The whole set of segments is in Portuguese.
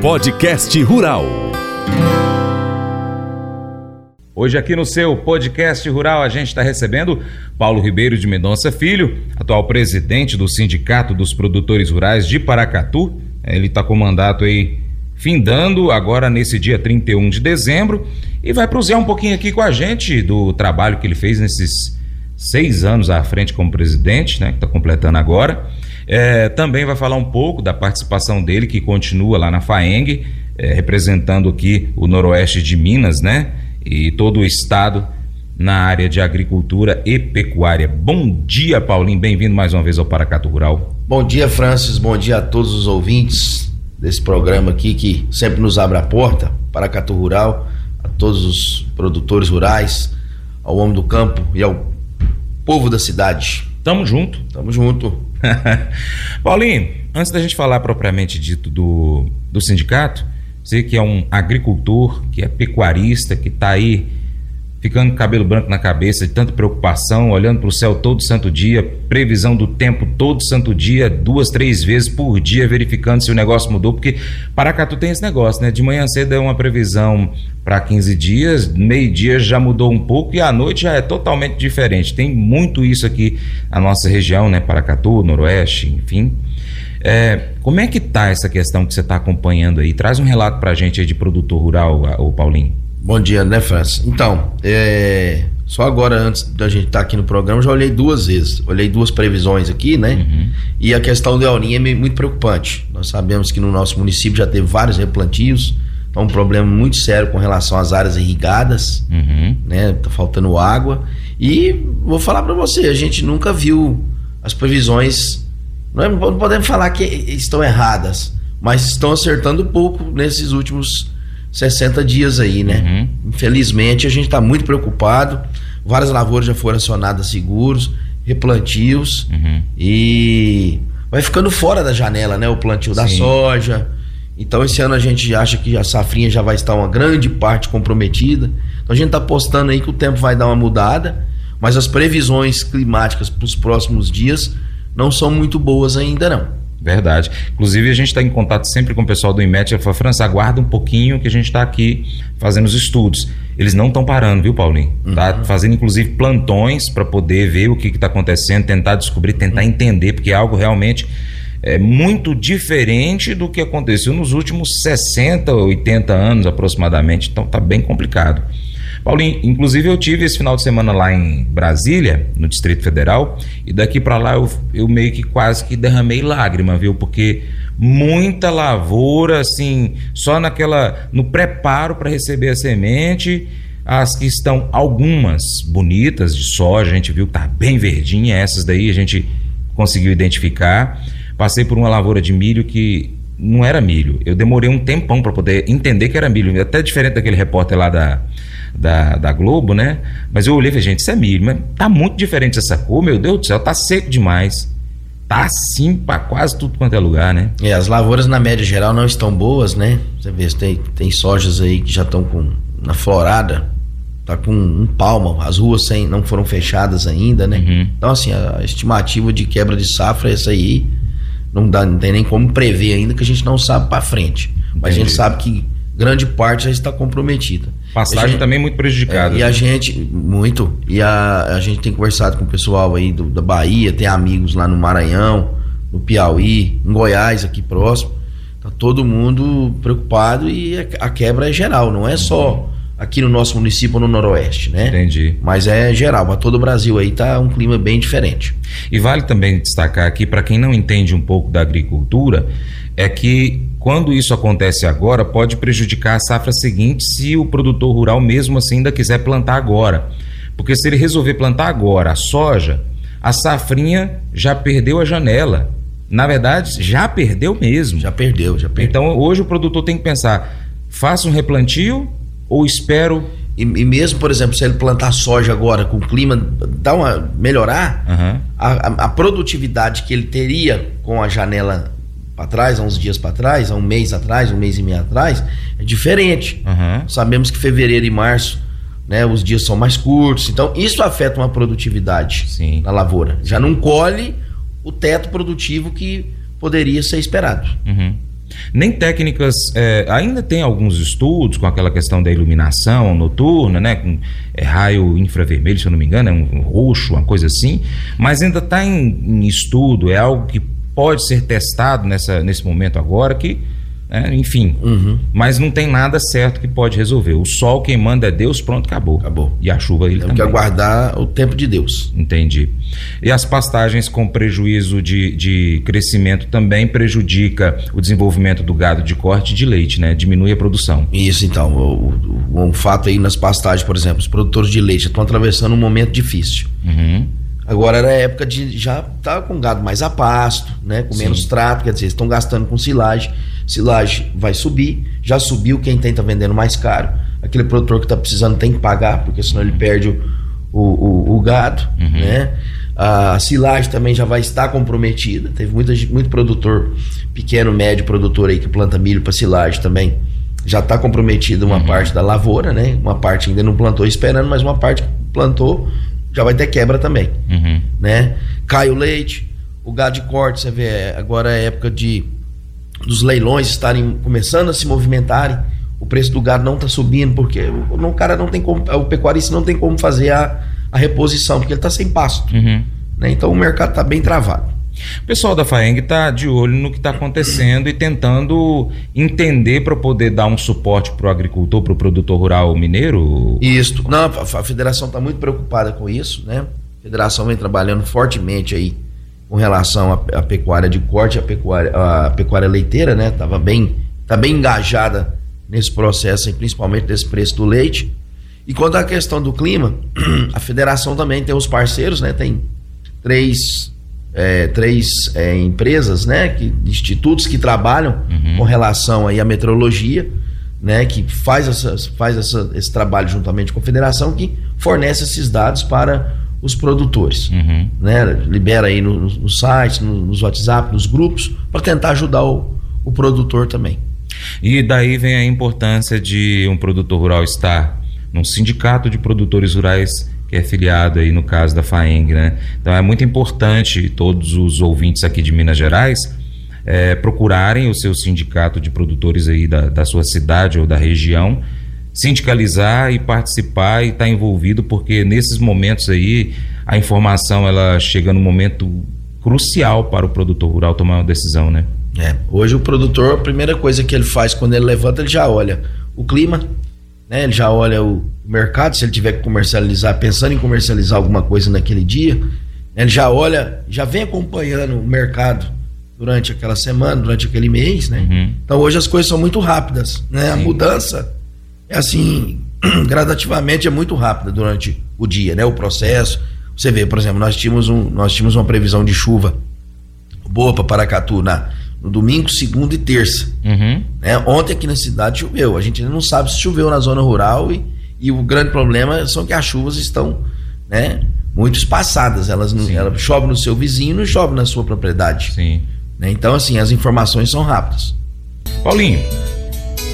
Podcast Rural. Hoje aqui no seu podcast rural a gente está recebendo Paulo Ribeiro de Mendonça Filho, atual presidente do Sindicato dos Produtores Rurais de Paracatu. Ele está com mandato aí findando agora nesse dia 31 de dezembro e vai prosear um pouquinho aqui com a gente do trabalho que ele fez nesses seis anos à frente como presidente, né, que está completando agora. É, também vai falar um pouco da participação dele, que continua lá na FAENG, é, representando aqui o noroeste de Minas, né? E todo o estado na área de agricultura e pecuária. Bom dia, Paulinho. Bem-vindo mais uma vez ao Paracato Rural. Bom dia, Francis. Bom dia a todos os ouvintes desse programa aqui que sempre nos abre a porta, Paracato Rural, a todos os produtores rurais, ao homem do campo e ao povo da cidade. Tamo junto. Tamo junto. Paulinho, antes da gente falar propriamente dito do, do sindicato, você que é um agricultor, que é pecuarista, que está aí ficando cabelo branco na cabeça de tanta preocupação, olhando para o céu todo santo dia, previsão do tempo todo santo dia, duas, três vezes por dia, verificando se o negócio mudou, porque Paracatu tem esse negócio, né? De manhã cedo é uma previsão para 15 dias, meio-dia já mudou um pouco e à noite já é totalmente diferente. Tem muito isso aqui na nossa região, né? Paracatu, Noroeste, enfim. É, como é que tá essa questão que você está acompanhando aí? Traz um relato para a gente aí de produtor rural, o Paulinho. Bom dia, né, França? Então, é, só agora, antes da gente estar tá aqui no programa, já olhei duas vezes. Olhei duas previsões aqui, né? Uhum. E a questão do El Ninho é muito preocupante. Nós sabemos que no nosso município já teve vários replantios. Então, um problema muito sério com relação às áreas irrigadas, uhum. né? Tá faltando água. E vou falar para você, a gente nunca viu as previsões. Não, é, não podemos falar que estão erradas, mas estão acertando pouco nesses últimos 60 dias aí, né? Uhum. Infelizmente, a gente está muito preocupado. Várias lavouras já foram acionadas seguros, replantios uhum. e vai ficando fora da janela, né? O plantio Sim. da soja. Então, esse ano a gente acha que a safrinha já vai estar uma grande parte comprometida. Então, a gente está apostando aí que o tempo vai dar uma mudada, mas as previsões climáticas para os próximos dias não são muito boas ainda, não. Verdade. Inclusive, a gente está em contato sempre com o pessoal do IMET. Ele falou, França, aguarda um pouquinho que a gente está aqui fazendo os estudos. Eles não estão parando, viu, Paulinho? Uhum. Tá fazendo, inclusive, plantões para poder ver o que está acontecendo, tentar descobrir, tentar uhum. entender, porque é algo realmente é, muito diferente do que aconteceu nos últimos 60, 80 anos aproximadamente. Então, está bem complicado. Paulinho, inclusive eu tive esse final de semana lá em Brasília, no Distrito Federal, e daqui para lá eu, eu meio que quase que derramei lágrima, viu? Porque muita lavoura, assim, só naquela. no preparo para receber a semente. As que estão algumas bonitas de soja, a gente viu que tá bem verdinha, essas daí a gente conseguiu identificar. Passei por uma lavoura de milho que não era milho. Eu demorei um tempão para poder entender que era milho, até diferente daquele repórter lá da da, da Globo, né? Mas eu olhei e falei, gente, isso é milho, mas tá muito diferente essa cor, meu Deus do céu, tá seco demais. Tá assim para quase tudo quanto é lugar, né? É, as lavouras na média geral não estão boas, né? Você vê, tem, tem sojas aí que já estão com na florada, tá com um palmo, as ruas sem, não foram fechadas ainda, né? Uhum. Então, assim, a estimativa de quebra de safra é essa aí. Não, dá, não tem nem como prever ainda, que a gente não sabe para frente. Mas Entendi. a gente sabe que grande parte já está comprometida. Passagem gente, também muito prejudicada. É, e a gente, muito. E a, a gente tem conversado com o pessoal aí do, da Bahia, tem amigos lá no Maranhão, no Piauí, em Goiás, aqui próximo. Tá todo mundo preocupado e a, a quebra é geral, não é só aqui no nosso município no Noroeste, né? Entendi. Mas é geral, para todo o Brasil aí tá um clima bem diferente. E vale também destacar aqui, para quem não entende um pouco da agricultura, é que quando isso acontece agora, pode prejudicar a safra seguinte se o produtor rural mesmo assim ainda quiser plantar agora. Porque se ele resolver plantar agora a soja, a safrinha já perdeu a janela. Na verdade, já perdeu mesmo. Já perdeu, já perdeu. Então hoje o produtor tem que pensar: faça um replantio ou espero e, e, mesmo, por exemplo, se ele plantar soja agora com o clima dá uma melhorar, uhum. a, a, a, produtividade que ele teria com a janela para trás, há uns dias para trás, há um mês atrás, um mês e meio atrás, é diferente. Uhum. Sabemos que fevereiro e março, né, os dias são mais curtos, então isso afeta uma produtividade Sim. na lavoura. Já não colhe o teto produtivo que poderia ser esperado. Uhum. Nem técnicas. É, ainda tem alguns estudos com aquela questão da iluminação noturna, né? Com é, raio infravermelho, se eu não me engano, é um, roxo, uma coisa assim, mas ainda está em, em estudo, é algo que pode ser testado nessa, nesse momento agora, que né? enfim. Uhum. Mas não tem nada certo que pode resolver. O sol quem manda é Deus, pronto, acabou. Acabou. E a chuva ele Tem que aguardar o tempo de Deus. Entendi. E as pastagens com prejuízo de, de crescimento também prejudica o desenvolvimento do gado de corte de leite, né? Diminui a produção. Isso, então. O, o, um fato aí nas pastagens, por exemplo, os produtores de leite estão atravessando um momento difícil. Uhum. Agora era a época de já estar tá com gado mais a pasto, né? Com menos Sim. trato, quer dizer, estão gastando com silagem silagem vai subir, já subiu, quem tem tá vendendo mais caro. Aquele produtor que está precisando tem que pagar, porque senão ele perde o, o, o, o gado, uhum. né? A silagem também já vai estar comprometida. Teve muita, muito produtor, pequeno, médio produtor aí que planta milho para silagem também. Já está comprometida uma uhum. parte da lavoura, né? Uma parte ainda não plantou esperando, mas uma parte plantou já vai ter quebra também, uhum. né? Cai o leite, o gado de corte, você vê, agora é época de dos leilões estarem começando a se movimentarem, o preço do gado não está subindo, porque o, o, cara não tem como, o pecuarista não tem como fazer a, a reposição, porque ele está sem pasto. Uhum. Né? Então o mercado está bem travado. O pessoal da FAENG está de olho no que está acontecendo e tentando entender para poder dar um suporte para o agricultor, para o produtor rural mineiro? Isso. Não, a, federação está muito preocupada com isso, né? A federação vem trabalhando fortemente aí com relação à, à pecuária de corte, a pecuária, a pecuária leiteira, né? Tava bem, tá bem engajada nesse processo, principalmente desse preço do leite. E quanto à questão do clima, a federação também tem os parceiros, né? Tem três, é, três é, empresas, né? Que, institutos que trabalham uhum. com relação aí à meteorologia, né? Que faz, essa, faz essa, esse trabalho juntamente com a federação, que fornece esses dados para os produtores. Uhum. Né? Libera aí no, no, no site, no, nos WhatsApp, nos grupos, para tentar ajudar o, o produtor também. E daí vem a importância de um produtor rural estar num sindicato de produtores rurais que é filiado aí no caso da FAENG, né? Então é muito importante todos os ouvintes aqui de Minas Gerais é, procurarem o seu sindicato de produtores aí da, da sua cidade ou da região sindicalizar e participar e estar tá envolvido, porque nesses momentos aí a informação ela chega no momento crucial para o produtor rural tomar uma decisão, né? É, hoje o produtor, a primeira coisa que ele faz quando ele levanta, ele já olha o clima, né? Ele já olha o mercado, se ele tiver que comercializar, pensando em comercializar alguma coisa naquele dia, ele já olha, já vem acompanhando o mercado durante aquela semana, durante aquele mês, né? Uhum. Então hoje as coisas são muito rápidas, né? Sim. A mudança é assim, gradativamente é muito rápida durante o dia, né? O processo. Você vê, por exemplo, nós tínhamos, um, nós tínhamos uma previsão de chuva boa para Paracatu na, no domingo, segunda e terça. Uhum. Né? Ontem aqui na cidade choveu. A gente ainda não sabe se choveu na zona rural e, e o grande problema são que as chuvas estão né, muito espaçadas. Elas não, ela chove no seu vizinho, não chove na sua propriedade. Sim. Né? Então, assim, as informações são rápidas. Paulinho,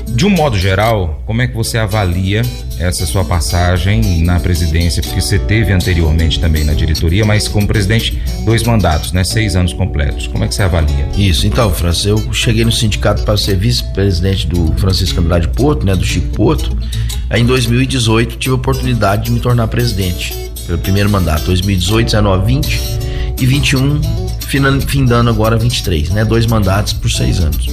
de um modo geral, como é que você avalia essa sua passagem na presidência? Porque você teve anteriormente também na diretoria, mas como presidente, dois mandatos, né? Seis anos completos. Como é que você avalia? Isso, então, França, eu cheguei no sindicato para ser vice-presidente do Francisco Andrade Porto, né? Do Chico Porto. Aí em 2018 tive a oportunidade de me tornar presidente pelo primeiro mandato, 2018, 19, 20 e 21, findando agora 23, né? Dois mandatos por seis anos.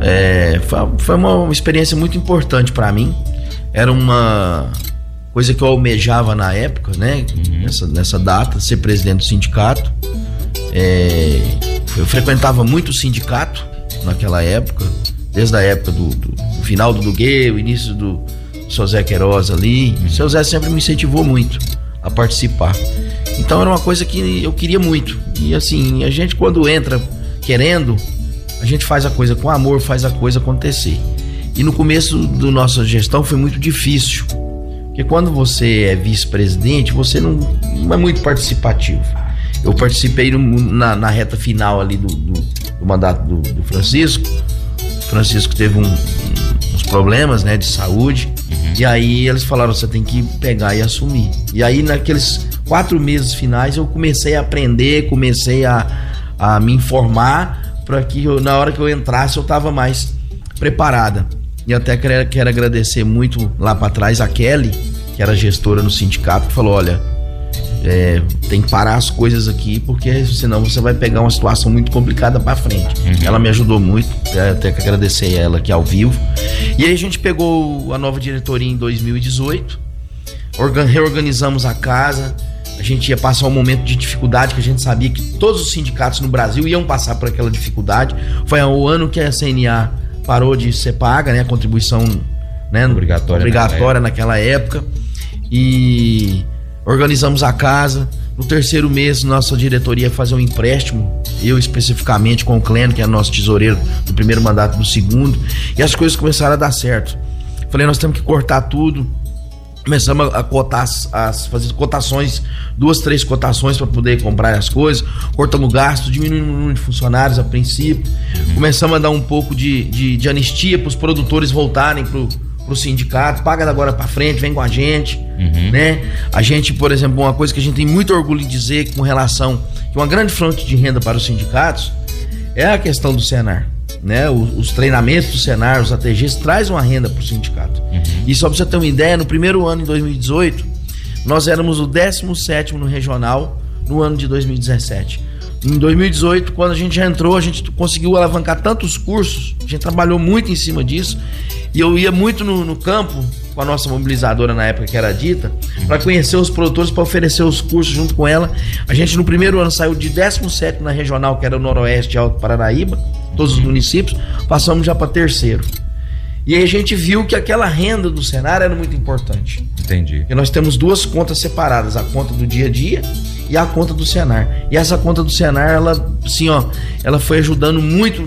É, foi, foi uma experiência muito importante para mim. Era uma coisa que eu almejava na época, né? Uhum. Nessa, nessa data, ser presidente do sindicato. É, eu frequentava muito o sindicato naquela época, desde a época do, do, do final do Duguê, o início do seu Zé Queiroz ali. Uhum. O seu Zé sempre me incentivou muito a participar. Então era uma coisa que eu queria muito. E assim, a gente quando entra querendo, a gente faz a coisa com amor, faz a coisa acontecer. E no começo da nossa gestão foi muito difícil, porque quando você é vice-presidente, você não, não, é muito participativo. Eu participei no, na, na, reta final ali do, do, do mandato do, do, Francisco. O Francisco teve um, um, uns problemas né, de saúde, uhum. e aí eles falaram: você tem que pegar e assumir. E aí, naqueles quatro meses finais, eu comecei a aprender, comecei a, a me informar para que eu, na hora que eu entrasse eu tava mais preparada. E até quero, agradecer muito lá para trás a Kelly, que era gestora no sindicato, que falou: olha, é, tem que parar as coisas aqui, porque senão você vai pegar uma situação muito complicada para frente. Uhum. Ela me ajudou muito, até que agradecer ela aqui ao vivo. E aí a gente pegou a nova diretoria em 2018, reorganizamos a casa. A gente ia passar um momento de dificuldade que a gente sabia que todos os sindicatos no Brasil iam passar por aquela dificuldade. Foi o ano que a CNA parou de ser paga, né? A contribuição né, obrigatória, obrigatória naquela, época. naquela época. E organizamos a casa. No terceiro mês, nossa diretoria ia fazer um empréstimo, eu especificamente com o Cleno, que é nosso tesoureiro do primeiro mandato do segundo, e as coisas começaram a dar certo. Falei, nós temos que cortar tudo. Começamos a cotar, as, fazer cotações, duas, três cotações para poder comprar as coisas. Cortamos gasto, diminuímos o número de funcionários a princípio. Começamos a dar um pouco de, de, de anistia para os produtores voltarem para pro sindicato, paga agora para frente, vem com a gente, uhum. né? A gente, por exemplo, uma coisa que a gente tem muito orgulho de dizer com relação que uma grande fonte de renda para os sindicatos é a questão do Senar, né? Os, os treinamentos do Senar, os ATGs traz uma renda para o sindicato. Uhum. E só para você ter uma ideia, no primeiro ano em 2018, nós éramos o 17 no regional no ano de 2017. Em 2018, quando a gente já entrou, a gente conseguiu alavancar tantos cursos, a gente trabalhou muito em cima disso e eu ia muito no, no campo com a nossa mobilizadora na época que era dita, para conhecer os produtores, para oferecer os cursos junto com ela. A gente no primeiro ano saiu de 17 na regional, que era o Noroeste Alto Paranaíba, todos os municípios, passamos já para terceiro. E aí a gente viu que aquela renda do cenário era muito importante. Entendi. Porque nós temos duas contas separadas, a conta do dia a dia e a conta do Senar. E essa conta do Senar, ela, assim, ó, ela foi ajudando muito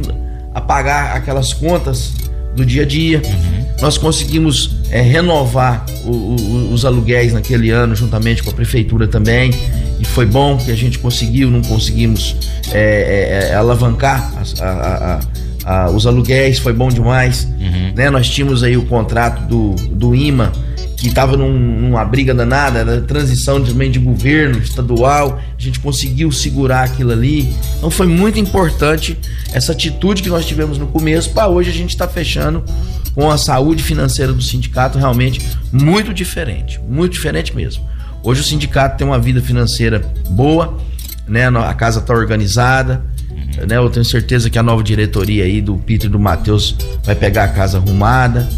a pagar aquelas contas do dia a dia. Uhum. Nós conseguimos é, renovar o, o, os aluguéis naquele ano, juntamente com a prefeitura também. E foi bom que a gente conseguiu, não conseguimos é, é, é alavancar a, a, a, os aluguéis, foi bom demais. Uhum. Né? Nós tínhamos aí o contrato do, do IMA que estava num, numa briga danada, era transição também de governo estadual, a gente conseguiu segurar aquilo ali. Então foi muito importante essa atitude que nós tivemos no começo para hoje a gente está fechando com a saúde financeira do sindicato realmente muito diferente, muito diferente mesmo. Hoje o sindicato tem uma vida financeira boa, né? A casa está organizada, né? Eu tenho certeza que a nova diretoria aí do Peter e do Matheus vai pegar a casa arrumada,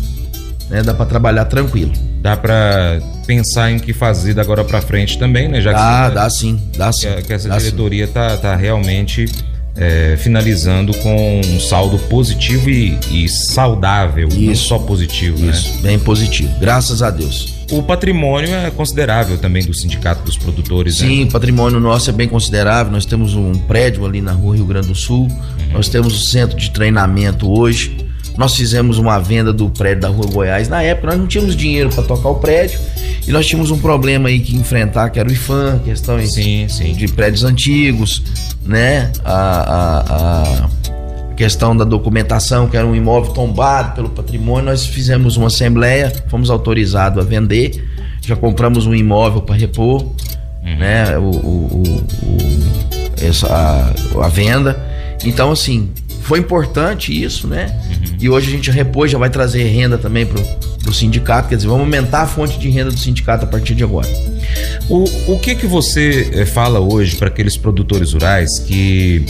né? Dá para trabalhar tranquilo dá para pensar em que fazer da agora para frente também, né? Já que dá, dá sim, dá sim. Que, que essa dá diretoria sim. tá, tá realmente é, finalizando com um saldo positivo e, e saudável, isso, não só positivo, né? isso, né? bem positivo, graças a Deus. O patrimônio é considerável também do Sindicato dos Produtores, né? Sim, né? o patrimônio nosso é bem considerável. Nós temos um prédio ali na rua Rio Grande do Sul, uhum. nós temos o centro de treinamento hoje, nós fizemos uma venda do prédio da Rua Goiás. Na época, nós não tínhamos dinheiro para tocar o prédio e nós tínhamos um problema aí que enfrentar, que era o IFAM, questões sim, sim. de prédios antigos, né? A, a, a questão da documentação, que era um imóvel tombado pelo patrimônio. Nós fizemos uma assembleia, fomos autorizados a vender, já compramos um imóvel para repor, uhum. né? O, o, o, essa, a, a venda. Então, assim, foi importante isso, né? Uhum. E hoje a gente repôs, já vai trazer renda também pro, pro sindicato, quer dizer, vamos aumentar a fonte de renda do sindicato a partir de agora. O, o que que você eh, fala hoje para aqueles produtores rurais que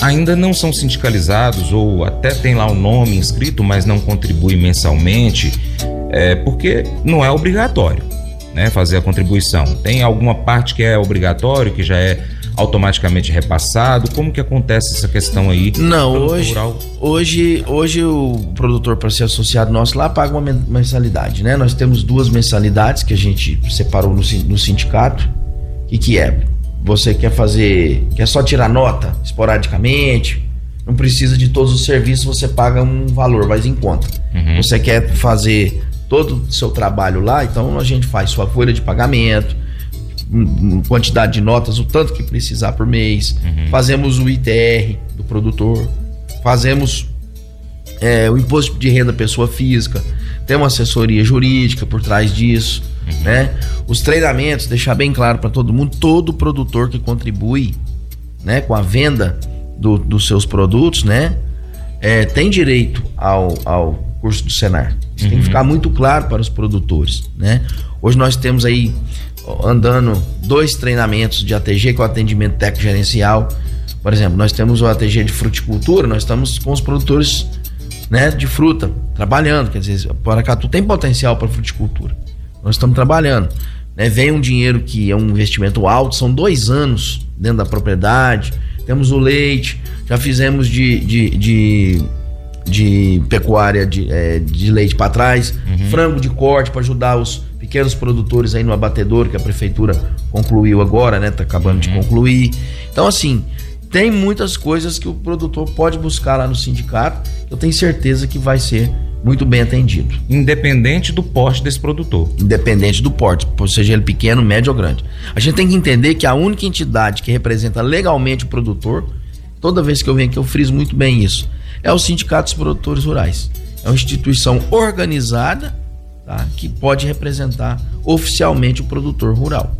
ainda não são sindicalizados ou até tem lá o nome inscrito, mas não contribui mensalmente, é, porque não é obrigatório né, fazer a contribuição. Tem alguma parte que é obrigatório, que já é automaticamente repassado? Como que acontece essa questão aí? Não, hoje, hoje, hoje o produtor para ser associado nosso lá paga uma mensalidade, né? Nós temos duas mensalidades que a gente separou no, no sindicato. E que é? Você quer fazer, quer só tirar nota esporadicamente, não precisa de todos os serviços, você paga um valor mais em conta. Uhum. Você quer fazer todo o seu trabalho lá, então a gente faz sua folha de pagamento, quantidade de notas, o tanto que precisar por mês. Uhum. Fazemos o ITR do produtor, fazemos é, o imposto de renda pessoa física, tem uma assessoria jurídica por trás disso, uhum. né? Os treinamentos, deixar bem claro para todo mundo, todo produtor que contribui, né, com a venda do, dos seus produtos, né? É, tem direito ao, ao curso do Senar. Isso uhum. tem que uhum. ficar muito claro para os produtores, né? Hoje nós temos aí andando dois treinamentos de ATG, que é atendimento técnico gerencial. Por exemplo, nós temos o ATG de fruticultura, nós estamos com os produtores né, de fruta trabalhando. Quer dizer, Paracatu tem potencial para fruticultura. Nós estamos trabalhando. Né? Vem um dinheiro que é um investimento alto, são dois anos dentro da propriedade. Temos o leite, já fizemos de, de, de, de pecuária de, é, de leite para trás, uhum. frango de corte para ajudar os pequenos produtores aí no abatedor que a prefeitura concluiu agora, né? Tá acabando uhum. de concluir. Então, assim, tem muitas coisas que o produtor pode buscar lá no sindicato. Eu tenho certeza que vai ser muito bem atendido. Independente do porte desse produtor. Independente do porte, seja ele pequeno, médio ou grande. A gente tem que entender que a única entidade que representa legalmente o produtor, toda vez que eu venho aqui eu friso muito bem isso, é o Sindicato dos Produtores Rurais. É uma instituição organizada tá, que pode representar oficialmente o produtor rural.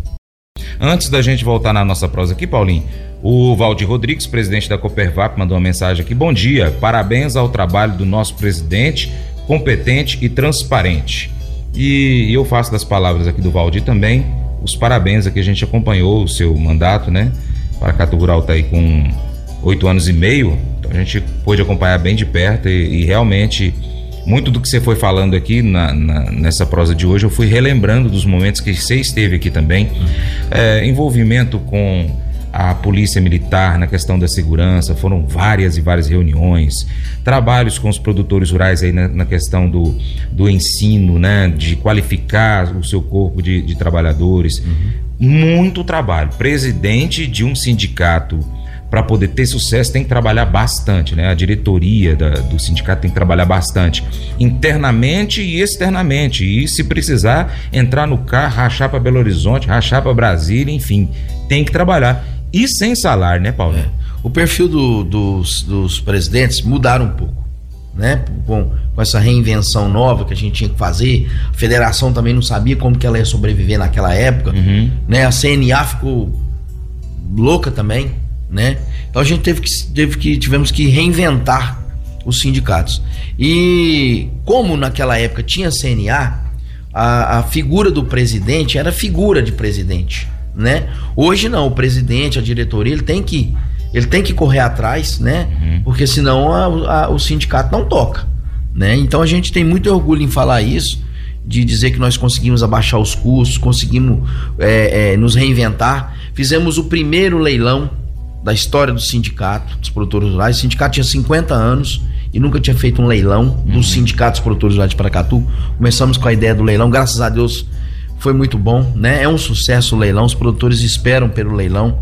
Antes da gente voltar na nossa prosa aqui, Paulinho, o Valdir Rodrigues, presidente da Coopervap, mandou uma mensagem aqui. Bom dia, parabéns ao trabalho do nosso presidente, competente e transparente. E eu faço das palavras aqui do Valdir também os parabéns aqui. A gente acompanhou o seu mandato, né? Paracato Rural está aí com oito anos e meio, então a gente pôde acompanhar bem de perto e, e realmente muito do que você foi falando aqui na, na, nessa prosa de hoje, eu fui relembrando dos momentos que você esteve aqui também. Uhum. É, envolvimento com a polícia militar na questão da segurança, foram várias e várias reuniões, trabalhos com os produtores rurais aí na, na questão do, do ensino, né, de qualificar o seu corpo de, de trabalhadores, uhum. muito trabalho. Presidente de um sindicato para poder ter sucesso tem que trabalhar bastante, né? A diretoria da, do sindicato tem que trabalhar bastante, internamente e externamente. E se precisar entrar no carro, rachar para Belo Horizonte, rachar para Brasília, enfim, tem que trabalhar e sem salário, né, Paulo? É. O perfil do, dos, dos presidentes mudaram um pouco. Né? Com, com, essa reinvenção nova que a gente tinha que fazer. A federação também não sabia como que ela ia sobreviver naquela época. Uhum. Né? A CNA ficou louca também. Né? Então a gente teve que, teve que tivemos que reinventar os sindicatos. E como naquela época tinha CNA, a, a figura do presidente era figura de presidente né? Hoje não, o presidente, a diretoria, ele tem que ele tem que correr atrás, né? Uhum. Porque senão a, a, o sindicato não toca, né? Então a gente tem muito orgulho em falar isso, de dizer que nós conseguimos abaixar os custos, conseguimos é, é, nos reinventar. Fizemos o primeiro leilão da história do sindicato dos produtores rurais. O sindicato tinha 50 anos e nunca tinha feito um leilão uhum. dos sindicatos produtores rurais de Paracatu. Começamos com a ideia do leilão, graças a Deus foi muito bom, né? É um sucesso o leilão, os produtores esperam pelo leilão.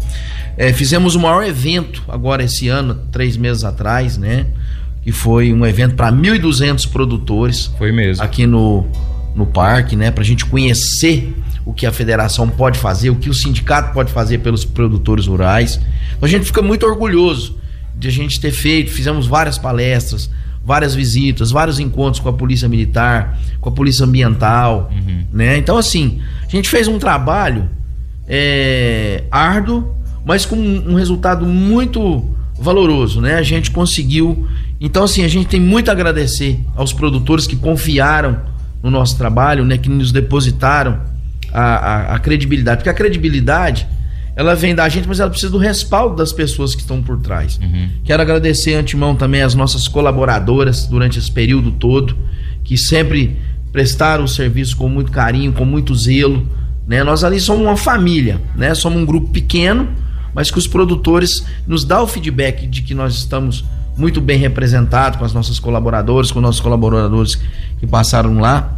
É, fizemos o maior evento agora esse ano, três meses atrás, né? Que foi um evento para 1.200 produtores. Foi mesmo. Aqui no, no parque, né? Para a gente conhecer o que a federação pode fazer, o que o sindicato pode fazer pelos produtores rurais. Então a gente fica muito orgulhoso de a gente ter feito, fizemos várias palestras, várias visitas, vários encontros com a polícia militar, com a polícia ambiental, uhum. né? Então assim, a gente fez um trabalho é, árduo, mas com um resultado muito valoroso, né? A gente conseguiu. Então assim, a gente tem muito a agradecer aos produtores que confiaram no nosso trabalho, né? Que nos depositaram a, a, a credibilidade, porque a credibilidade ela vem da gente, mas ela precisa do respaldo das pessoas que estão por trás. Uhum. Quero agradecer antemão também as nossas colaboradoras durante esse período todo, que sempre prestaram o serviço com muito carinho, com muito zelo. Né? Nós ali somos uma família, né? somos um grupo pequeno, mas que os produtores nos dão o feedback de que nós estamos muito bem representados com as nossas colaboradoras, com nossos colaboradores que passaram lá.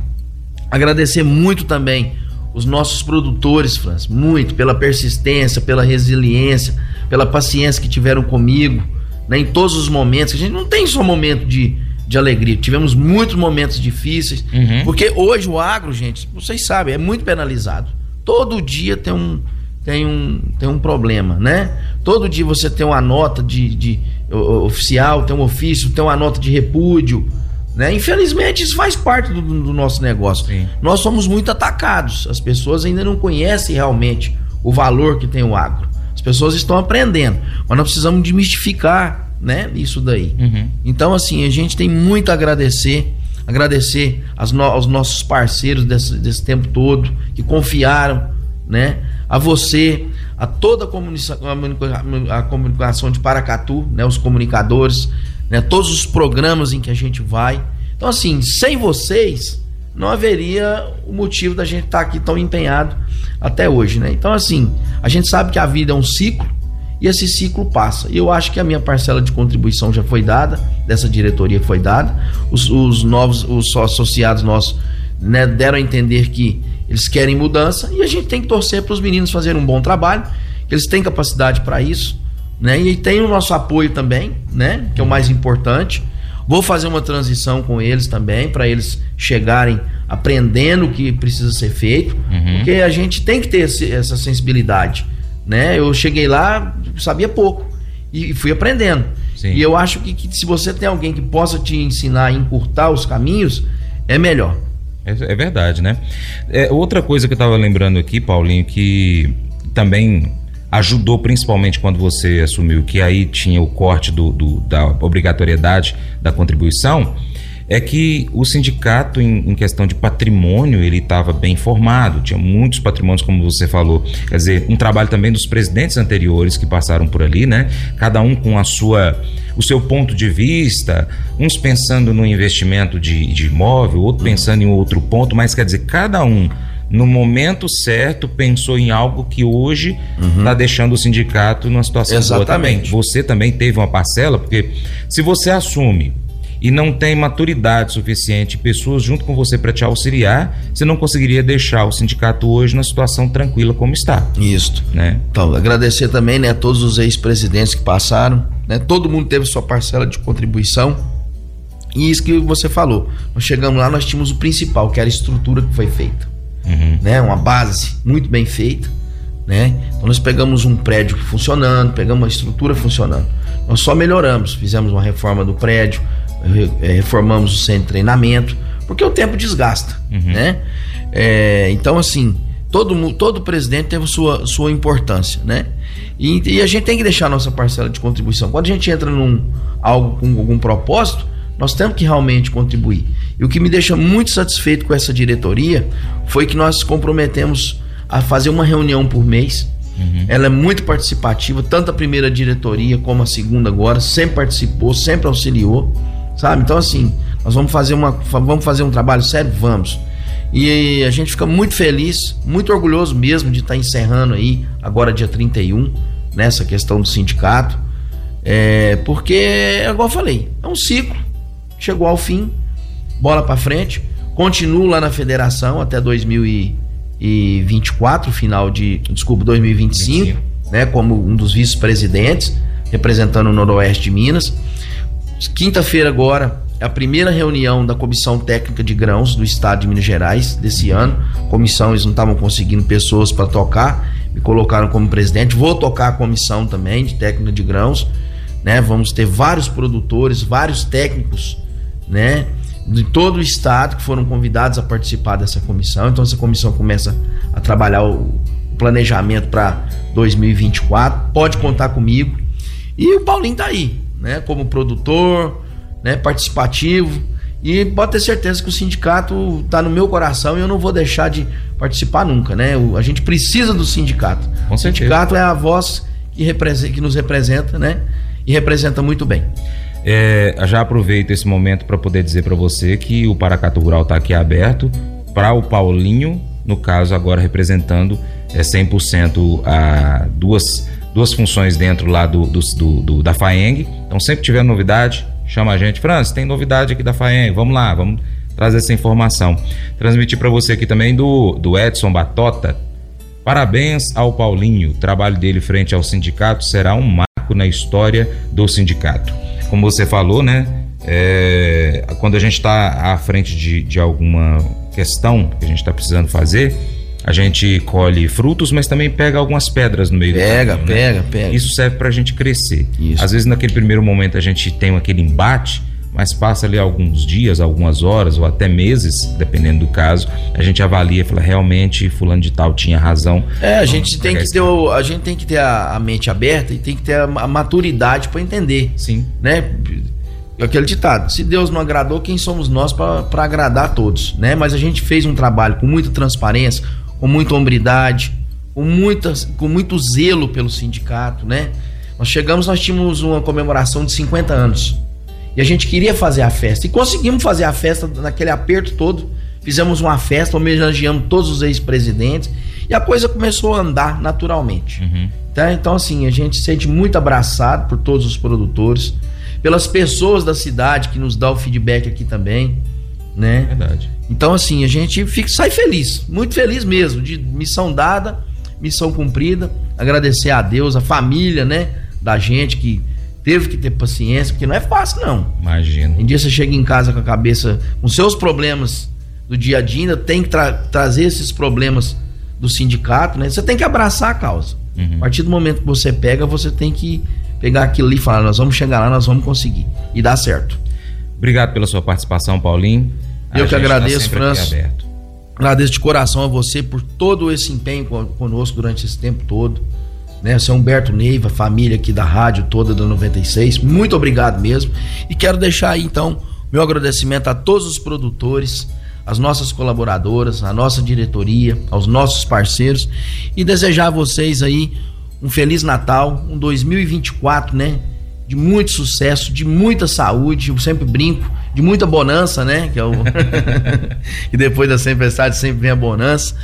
Agradecer muito também os nossos produtores, Franz, muito pela persistência, pela resiliência, pela paciência que tiveram comigo, né, em todos os momentos. A gente não tem só momento de, de alegria, tivemos muitos momentos difíceis, uhum. porque hoje o agro, gente, vocês sabem, é muito penalizado. Todo dia tem um, tem um, tem um problema, né? Todo dia você tem uma nota de, de oficial, tem um ofício, tem uma nota de repúdio. Né? Infelizmente, isso faz parte do, do nosso negócio. Sim. Nós somos muito atacados. As pessoas ainda não conhecem realmente o valor que tem o agro. As pessoas estão aprendendo, mas nós precisamos desmistificar, né, isso daí. Uhum. Então, assim, a gente tem muito a agradecer, agradecer no, aos nossos parceiros desse, desse tempo todo que confiaram, né, a você, a toda a comunicação, a comunicação de Paracatu, né, os comunicadores, né, todos os programas em que a gente vai. Então, assim, sem vocês, não haveria o motivo da gente estar tá aqui tão empenhado até hoje, né? Então, assim, a gente sabe que a vida é um ciclo e esse ciclo passa. E eu acho que a minha parcela de contribuição já foi dada, dessa diretoria foi dada. Os, os novos, os associados nossos né, deram a entender que eles querem mudança e a gente tem que torcer para os meninos fazerem um bom trabalho, que eles têm capacidade para isso, né? E tem o nosso apoio também, né? Que é o mais importante. Vou fazer uma transição com eles também, para eles chegarem aprendendo o que precisa ser feito, uhum. porque a gente tem que ter esse, essa sensibilidade. Né? Eu cheguei lá, sabia pouco e fui aprendendo. Sim. E eu acho que, que, se você tem alguém que possa te ensinar a encurtar os caminhos, é melhor. É, é verdade, né? É, outra coisa que eu estava lembrando aqui, Paulinho, que também ajudou principalmente quando você assumiu que aí tinha o corte do, do da obrigatoriedade da contribuição, é que o sindicato, em, em questão de patrimônio, ele estava bem formado, tinha muitos patrimônios, como você falou. Quer dizer, um trabalho também dos presidentes anteriores que passaram por ali, né? Cada um com a sua o seu ponto de vista, uns pensando no investimento de, de imóvel, outro pensando em outro ponto, mas quer dizer, cada um no momento certo pensou em algo que hoje está uhum. deixando o sindicato numa situação Exatamente. boa também. Você também teve uma parcela, porque se você assume e não tem maturidade suficiente, pessoas junto com você para te auxiliar, você não conseguiria deixar o sindicato hoje na situação tranquila como está. Isso. Né? Então, agradecer também né, a todos os ex-presidentes que passaram, né? todo mundo teve sua parcela de contribuição. E isso que você falou, nós chegamos lá, nós tínhamos o principal, que era a estrutura que foi feita. Uhum. Né? Uma base muito bem feita. Né? Então nós pegamos um prédio funcionando, pegamos uma estrutura funcionando. Nós só melhoramos, fizemos uma reforma do prédio, é, reformamos o centro de treinamento, porque o tempo desgasta, uhum. né? É, então, assim, todo, todo presidente teve sua, sua importância, né? E, e, a gente tem que deixar a nossa parcela de contribuição. Quando a gente entra num algo com algum propósito, nós temos que realmente contribuir. E o que me deixa muito satisfeito com essa diretoria foi que nós comprometemos a fazer uma reunião por mês. Uhum. Ela é muito participativa, tanto a primeira diretoria como a segunda agora, sempre participou, sempre auxiliou sabe? Então, assim, nós vamos fazer, uma, vamos fazer um trabalho sério? Vamos. E a gente fica muito feliz, muito orgulhoso mesmo de estar encerrando aí, agora dia 31, nessa questão do sindicato. É, porque, é igual eu falei, é um ciclo. Chegou ao fim, bola para frente. Continuo lá na federação até 2024, final de. Desculpa, 2025, 25. né? Como um dos vice-presidentes, representando o Noroeste de Minas. Quinta-feira agora é a primeira reunião da Comissão Técnica de Grãos do Estado de Minas Gerais desse ano. Comissão, eles não estavam conseguindo pessoas para tocar, me colocaram como presidente. Vou tocar a comissão também de técnica de grãos, né? Vamos ter vários produtores, vários técnicos, né? De todo o estado que foram convidados a participar dessa comissão. Então essa comissão começa a trabalhar o planejamento para 2024. Pode contar comigo. E o Paulinho tá aí né, como produtor, né, participativo. E pode ter certeza que o sindicato está no meu coração e eu não vou deixar de participar nunca, né? A gente precisa do sindicato. Com o sindicato é a voz que, representa, que nos representa, né? E representa muito bem. É, já aproveito esse momento para poder dizer para você que o Paracato Rural está aqui aberto para o Paulinho, no caso agora representando é, 100% a duas duas funções dentro lá do, do, do, do da FAENG. Então, sempre tiver novidade, chama a gente. Francis, tem novidade aqui da FAENG, vamos lá, vamos trazer essa informação. Transmitir para você aqui também do, do Edson Batota. Parabéns ao Paulinho. O trabalho dele frente ao sindicato será um marco na história do sindicato. Como você falou, né? É, quando a gente está à frente de, de alguma questão que a gente está precisando fazer, a gente colhe frutos, mas também pega algumas pedras no meio pega, do caminho. Pega, né? pega, Isso serve para a gente crescer. Isso. Às vezes, naquele primeiro momento, a gente tem aquele embate, mas passa ali alguns dias, algumas horas ou até meses, dependendo do caso, a gente avalia e fala realmente fulano de tal tinha razão. É, a gente tem que ter o, a gente tem que ter a, a, mente aberta e tem que ter a, a maturidade para entender. Sim. Né? Aquele ditado, se Deus não agradou, quem somos nós para agradar a todos, né? Mas a gente fez um trabalho com muita transparência, com muita hombridade, com, muitas, com muito zelo pelo sindicato, né? Nós chegamos, nós tínhamos uma comemoração de 50 anos. E a gente queria fazer a festa. E conseguimos fazer a festa naquele aperto todo. Fizemos uma festa, homenageamos todos os ex-presidentes. E a coisa começou a andar naturalmente. Uhum. Tá? Então, assim, a gente se sente muito abraçado por todos os produtores, pelas pessoas da cidade que nos dá o feedback aqui também. Né? Verdade. Então, assim, a gente fica, sai feliz, muito feliz mesmo, de missão dada, missão cumprida. Agradecer a Deus, a família, né? da gente que teve que ter paciência, porque não é fácil, não. Imagina. Um dia você chega em casa com a cabeça, com seus problemas do dia a dia, ainda tem que tra trazer esses problemas do sindicato, né? Você tem que abraçar a causa. Uhum. A partir do momento que você pega, você tem que pegar aquilo ali e falar: nós vamos chegar lá, nós vamos conseguir. E dá certo. Obrigado pela sua participação, Paulinho. Eu a que tá agradeço, tá França. Agradeço de coração a você por todo esse empenho conosco durante esse tempo todo né? Seu Humberto Neiva, família aqui da rádio toda da 96. Muito obrigado mesmo. E quero deixar aí então meu agradecimento a todos os produtores, às nossas colaboradoras, à nossa diretoria, aos nossos parceiros e desejar a vocês aí um feliz Natal, um 2024, né? De muito sucesso, de muita saúde, eu sempre brinco, de muita bonança, né? Que é o e depois da tempestade sempre vem a bonança.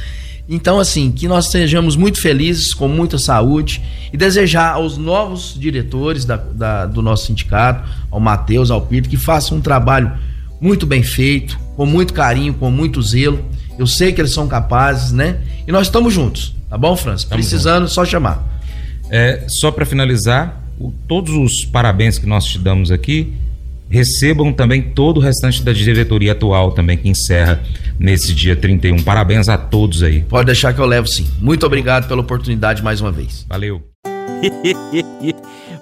Então, assim, que nós sejamos muito felizes, com muita saúde e desejar aos novos diretores da, da, do nosso sindicato, ao Matheus, ao Pito, que façam um trabalho muito bem feito, com muito carinho, com muito zelo. Eu sei que eles são capazes, né? E nós estamos juntos, tá bom, França? Precisando, só chamar. É, só para finalizar, o, todos os parabéns que nós te damos aqui recebam também todo o restante da diretoria atual também que encerra nesse dia 31. Parabéns a todos aí. Pode deixar que eu levo sim. Muito obrigado pela oportunidade mais uma vez. Valeu.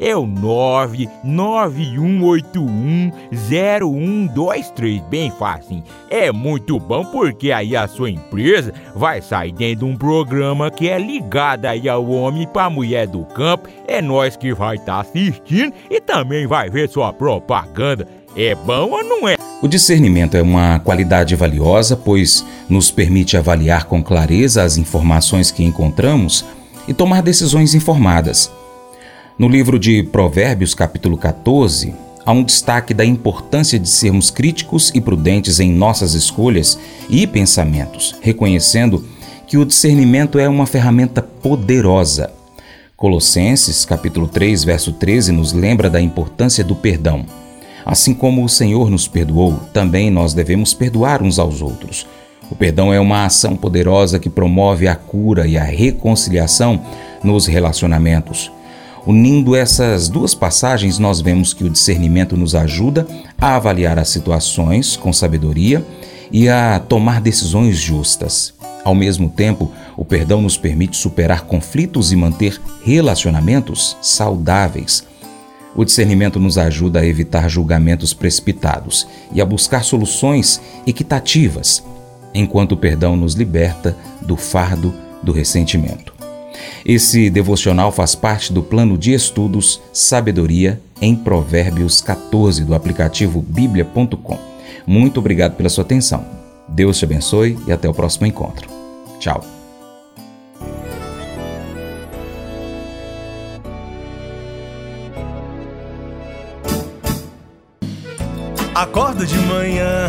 é o 991810123, bem fácil. É muito bom porque aí a sua empresa vai sair dentro de um programa que é ligado aí ao homem para mulher do campo. É nós que vai estar tá assistindo e também vai ver sua propaganda. É bom ou não é? O discernimento é uma qualidade valiosa, pois nos permite avaliar com clareza as informações que encontramos e tomar decisões informadas. No livro de Provérbios, capítulo 14, há um destaque da importância de sermos críticos e prudentes em nossas escolhas e pensamentos, reconhecendo que o discernimento é uma ferramenta poderosa. Colossenses, capítulo 3, verso 13 nos lembra da importância do perdão. Assim como o Senhor nos perdoou, também nós devemos perdoar uns aos outros. O perdão é uma ação poderosa que promove a cura e a reconciliação nos relacionamentos. Unindo essas duas passagens, nós vemos que o discernimento nos ajuda a avaliar as situações com sabedoria e a tomar decisões justas. Ao mesmo tempo, o perdão nos permite superar conflitos e manter relacionamentos saudáveis. O discernimento nos ajuda a evitar julgamentos precipitados e a buscar soluções equitativas, enquanto o perdão nos liberta do fardo do ressentimento. Esse devocional faz parte do plano de estudos Sabedoria em Provérbios 14 do aplicativo bíblia.com. Muito obrigado pela sua atenção. Deus te abençoe e até o próximo encontro. Tchau. Acordo de manhã